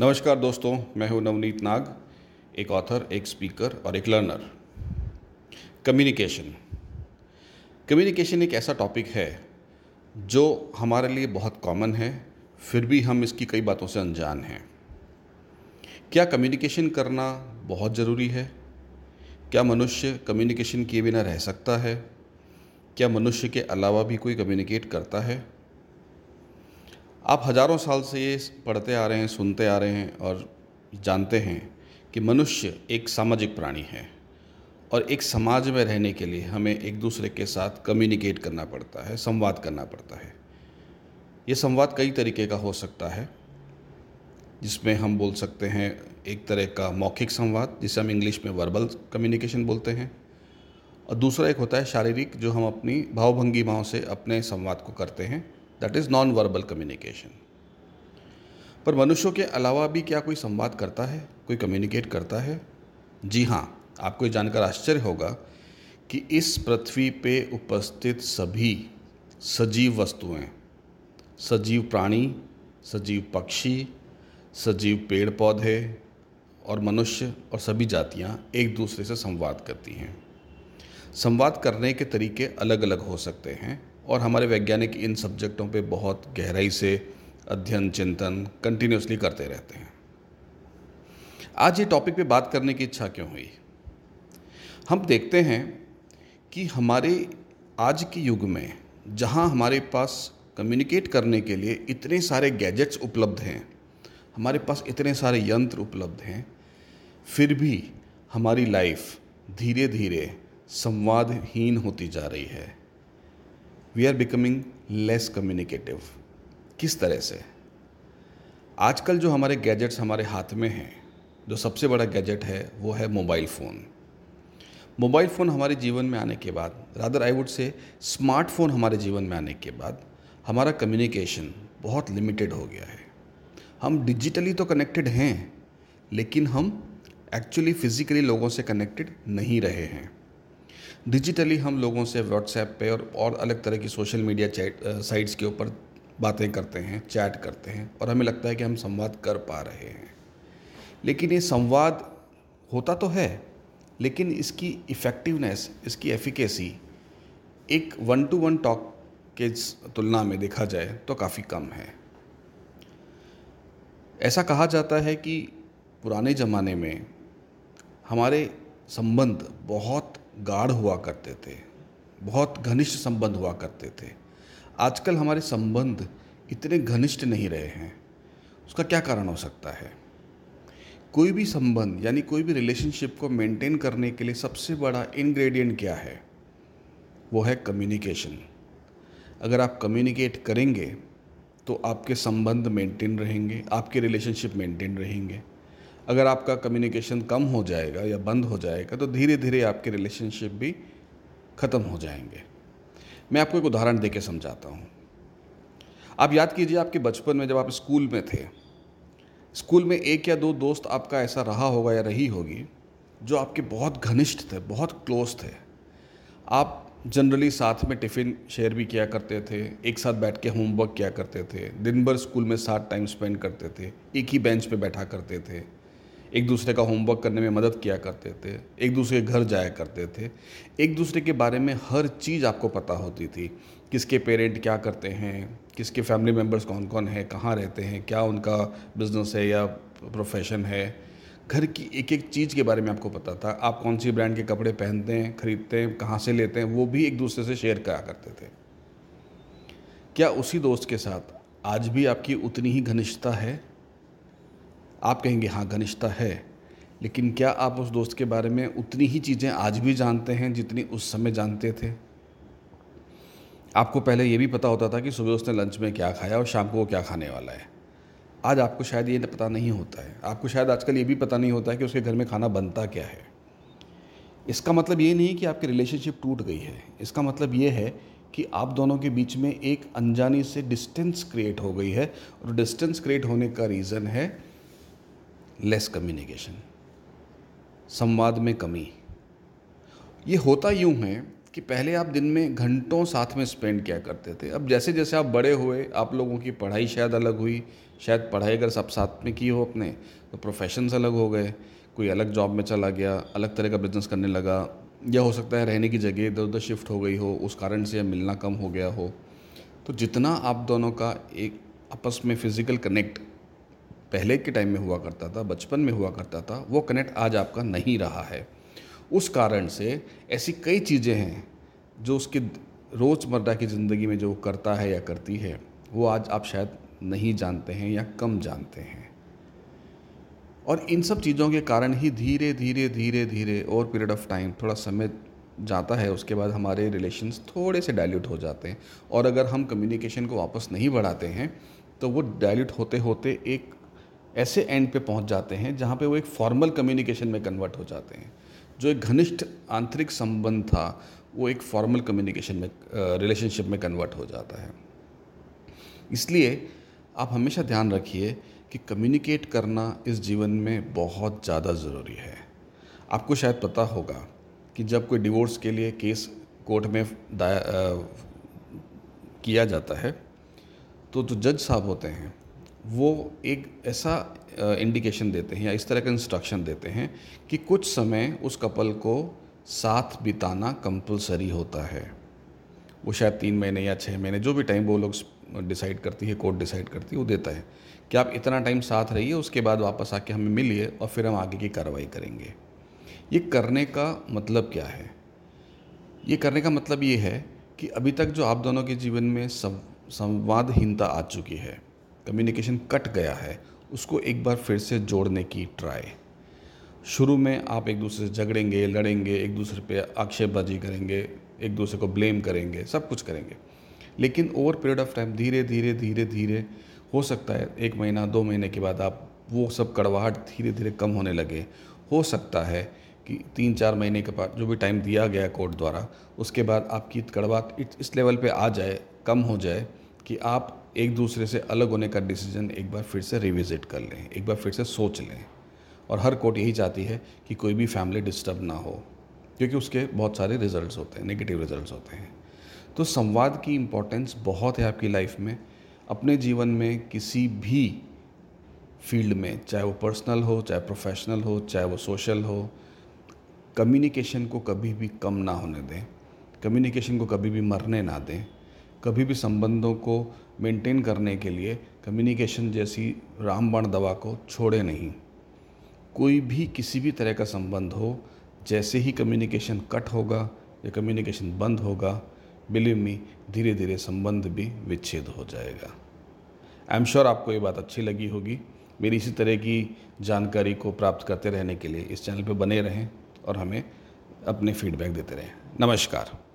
नमस्कार दोस्तों, मैं हूँ नवनीत नाग, एक ऑथर एक स्पीकर और एक लर्नर कम्युनिकेशन कम्युनिकेशन एक ऐसा टॉपिक है जो हमारे लिए बहुत कॉमन है, फिर भी हम इसकी कई बातों से अनजान हैं. क्या कम्युनिकेशन करना बहुत ज़रूरी है? क्या मनुष्य कम्युनिकेशन किए बिना रह सकता है? क्या मनुष्य के अलावा भी कोई कम्युनिकेट करता है? आप हज़ारों साल से ये पढ़ते आ रहे हैं, सुनते आ रहे हैं और जानते हैं कि मनुष्य एक सामाजिक प्राणी है और एक समाज में रहने के लिए हमें एक दूसरे के साथ कम्युनिकेट करना पड़ता है, संवाद करना पड़ता है। ये संवाद कई तरीके का हो सकता है, जिसमें हम बोल सकते हैं एक तरह का मौखिक संवाद, जिसे हम इंग्लिश में वर्बल कम्युनिकेशन बोलते हैं। और दूसरा एक होता है शारीरिक, जो हम अपनी भावभंगी भाव से अपने संवाद को करते हैं। That is non verbal communication पर मनुष्यों के अलावा भी क्या कोई संवाद करता है? कोई कम्युनिकेट करता है? जी हाँ आपको ये जानकर आश्चर्य होगा कि इस पृथ्वी पे उपस्थित सभी सजीव वस्तुएँ, सजीव प्राणी, सजीव पक्षी, सजीव पेड़ पौधे और मनुष्य और सभी जातियाँ एक दूसरे से संवाद करती हैं। संवाद करने के तरीके अलग अलग हो सकते हैं। और हमारे वैज्ञानिक इन सब्जेक्टों पे बहुत गहराई से अध्ययन, चिंतन कंटिन्यूसली करते रहते हैं। आज ये टॉपिक पे बात करने की इच्छा क्यों हुई? हम देखते हैं कि हमारे आज के युग में जहाँ हमारे पास कम्युनिकेट करने के लिए इतने सारे गैजेट्स उपलब्ध हैं, हमारे पास इतने सारे यंत्र उपलब्ध हैं, फिर भी हमारी लाइफ धीरे धीरे संवादहीन होती जा रही है। We are becoming less communicative किस तरह से? आजकल जो हमारे गैजेट्स हमारे हाथ में हैं, जो सबसे बड़ा गैजेट है, वो है मोबाइल फ़ोन मोबाइल फ़ोन हमारे जीवन में आने के बाद rather I would say smartphone हमारे जीवन में आने के बाद, हमारा कम्युनिकेशन बहुत लिमिटेड हो गया है. हम डिजिटली तो कनेक्टेड हैं, लेकिन हम एक्चुअली फ़िज़िकली लोगों से कनेक्टेड नहीं रहे हैं. डिजिटली हम लोगों से व्हाट्सएप पे और और अलग तरह की सोशल मीडिया चैट साइट्स के ऊपर बातें करते हैं चैट करते हैं और हमें लगता है कि हम संवाद कर पा रहे हैं। लेकिन ये संवाद होता तो है, लेकिन इसकी इफ़ेक्टिवनेस इसकी एफिकेसी एक वन टू वन टॉक के तुलना में देखा जाए तो काफ़ी कम है। ऐसा कहा जाता है कि पुराने ज़माने में हमारे संबंध बहुत गाढ़ हुआ करते थे, बहुत घनिष्ठ संबंध हुआ करते थे। आजकल हमारे संबंध इतने घनिष्ठ नहीं रहे हैं, उसका क्या कारण हो सकता है? कोई भी संबंध, यानी कोई भी रिलेशनशिप को मेंटेन करने के लिए सबसे बड़ा इंग्रेडिएंट क्या है? वो है कम्युनिकेशन अगर आप कम्युनिकेट करेंगे तो आपके संबंध मेंटेन रहेंगे, आपके रिलेशनशिप मेंटेन रहेंगे। अगर आपका कम्युनिकेशन कम हो जाएगा या बंद हो जाएगा तो धीरे धीरे आपके रिलेशनशिप भी ख़त्म हो जाएँगे। मैं आपको एक उदाहरण दे के समझाता हूँ। आप याद कीजिए आपके बचपन में जब आप स्कूल में थे, स्कूल में एक या दो दोस्त आपका ऐसा रहा होगा या रही होगी, जो आपके बहुत घनिष्ठ थे, बहुत क्लोज थे। आप जनरली साथ में टिफ़िन शेयर भी किया करते थे, एक साथ बैठ के होमवर्क किया करते थे, दिन भर स्कूल में साथ टाइम स्पेंड करते थे, एक ही बेंच पे बैठा करते थे। एक दूसरे का होमवर्क करने में मदद किया करते थे, एक दूसरे के घर जाया करते थे, एक दूसरे के बारे में हर चीज़ आपको पता होती थी, किसके पेरेंट क्या करते हैं, किसके फैमिली मेंबर्स कौन कौन है, कहाँ रहते हैं, क्या उनका बिज़नेस है या प्रोफेशन है। घर की एक एक चीज़ के बारे में आपको पता था, आप कौन सी ब्रांड के कपड़े पहनते हैं, खरीदते हैं, कहाँ से लेते हैं, वो भी एक दूसरे से शेयर करा करते थे। क्या उसी दोस्त के साथ आज भी आपकी उतनी ही घनिष्ठता है? आप कहेंगे हाँ घनिष्ठता है। लेकिन क्या आप उस दोस्त के बारे में उतनी ही चीज़ें आज भी जानते हैं जितनी उस समय जानते थे? आपको पहले ये भी पता होता था कि सुबह उसने लंच में क्या खाया और शाम को वो क्या खाने वाला है। आज आपको शायद ये पता नहीं होता है। आपको शायद आजकल ये भी पता नहीं होता है कि उसके घर में खाना बनता क्या है। इसका मतलब ये नहीं कि आपकी रिलेशनशिप टूट गई है। इसका मतलब ये है कि आप दोनों के बीच में एक अनजानी से डिस्टेंस क्रिएट हो गई है और डिस्टेंस क्रिएट होने का रीज़न है लेस कम्युनिकेशन संवाद में कमी। ये होता यूँ है कि पहले आप दिन में घंटों साथ में स्पेंड किया करते थे। अब जैसे जैसे आप बड़े हुए, आप लोगों की पढ़ाई शायद अलग हुई। शायद पढ़ाई अगर सब साथ में की हो अपने तो प्रोफेशंस अलग हो गए। कोई अलग जॉब में चला गया, अलग तरह का बिज़नेस करने लगा। या हो सकता है रहने की जगह इधर उधर शिफ्ट हो गई हो, उस कारण से मिलना कम हो गया हो। तो जितना आप दोनों का एक आपस में फ़िज़िकल कनेक्ट पहले के टाइम में हुआ करता था, बचपन में हुआ करता था, वो कनेक्ट आज आपका नहीं रहा है। उस कारण से ऐसी कई चीज़ें हैं जो उसके रोज़मर्रा की ज़िंदगी में जो करता है या करती है, वो आज आप शायद नहीं जानते हैं या कम जानते हैं। और इन सब चीज़ों के कारण ही धीरे धीरे धीरे धीरे और पीरियड ऑफ़ टाइम थोड़ा समय जाता है, उसके बाद हमारे रिलेशंस थोड़े से डाइल्यूट हो जाते हैं। और अगर हम कम्युनिकेशन को वापस नहीं बढ़ाते हैं तो वो डाइल्यूट होते होते एक ऐसे एंड पे पहुँच जाते हैं जहाँ पे वो एक फॉर्मल कम्युनिकेशन में कन्वर्ट हो जाते हैं। जो एक घनिष्ठ आंतरिक संबंध था, वो एक फॉर्मल कम्युनिकेशन में रिलेशनशिप में कन्वर्ट हो जाता है। इसलिए आप हमेशा ध्यान रखिए कि कम्युनिकेट करना इस जीवन में बहुत ज़्यादा ज़रूरी है। आपको शायद पता होगा कि जब कोई डिवोर्स के लिए केस कोर्ट में दाया किया जाता है तो जो जज साहब होते हैं वो एक ऐसा इंडिकेशन देते हैं या इस तरह का इंस्ट्रक्शन देते हैं कि कुछ समय उस कपल को साथ बिताना कंपलसरी होता है। वो शायद तीन महीने या छः महीने, जो भी टाइम वो लोग डिसाइड करती है कोर्ट डिसाइड करती है, वो देता है कि आप इतना टाइम साथ रहिए, उसके बाद वापस आके हमें मिलिए और फिर हम आगे की कार्रवाई करेंगे। ये करने का मतलब क्या है? ये करने का मतलब ये है कि अभी तक जो आप दोनों के जीवन में संवादहीनता आ चुकी है कम्युनिकेशन कट गया है, उसको एक बार फिर से जोड़ने की ट्राई शुरू में आप एक दूसरे से झगड़ेंगे, लड़ेंगे, एक दूसरे पे आक्षेपबाजी करेंगे, एक दूसरे को ब्लेम करेंगे, सब कुछ करेंगे। लेकिन ओवर पीरियड ऑफ़ टाइम धीरे धीरे धीरे धीरे, हो सकता है एक महीना, दो महीने के बाद आप वो सब कड़वाहट धीरे धीरे कम होने लगे। हो सकता है कि तीन, चार महीने के बाद जो भी टाइम दिया गया कोर्ट द्वारा, उसके बाद आपकी कड़वाहट इस लेवल पे आ जाए, कम हो जाए कि आप एक दूसरे से अलग होने का डिसीज़न एक बार फिर से रिविज़िट कर लें, एक बार फिर से सोच लें। और हर कोर्ट यही चाहती है कि कोई भी फैमिली डिस्टर्ब ना हो, क्योंकि उसके बहुत सारे रिजल्ट्स होते हैं नेगेटिव रिजल्ट्स होते हैं। तो संवाद की इम्पोर्टेंस बहुत है आपकी लाइफ में। अपने जीवन में किसी भी फ़ील्ड में, चाहे वो पर्सनल हो, चाहे प्रोफेशनल हो, चाहे वो सोशल हो कम्युनिकेशन को कभी भी कम ना होने दें। कम्युनिकेशन को कभी भी मरने ना दें। कभी भी संबंधों को मेंटेन करने के लिए कम्युनिकेशन जैसी रामबाण दवा को छोड़े नहीं। कोई भी किसी भी तरह का संबंध हो, जैसे ही कम्युनिकेशन कट होगा या कम्युनिकेशन बंद होगा बिलीव मी धीरे धीरे संबंध भी विच्छेद हो जाएगा। आई एम श्योर आपको ये बात अच्छी लगी होगी। मेरी इसी तरह की जानकारी को प्राप्त करते रहने के लिए इस चैनल पर बने रहें और हमें अपने फीडबैक देते रहें। नमस्कार।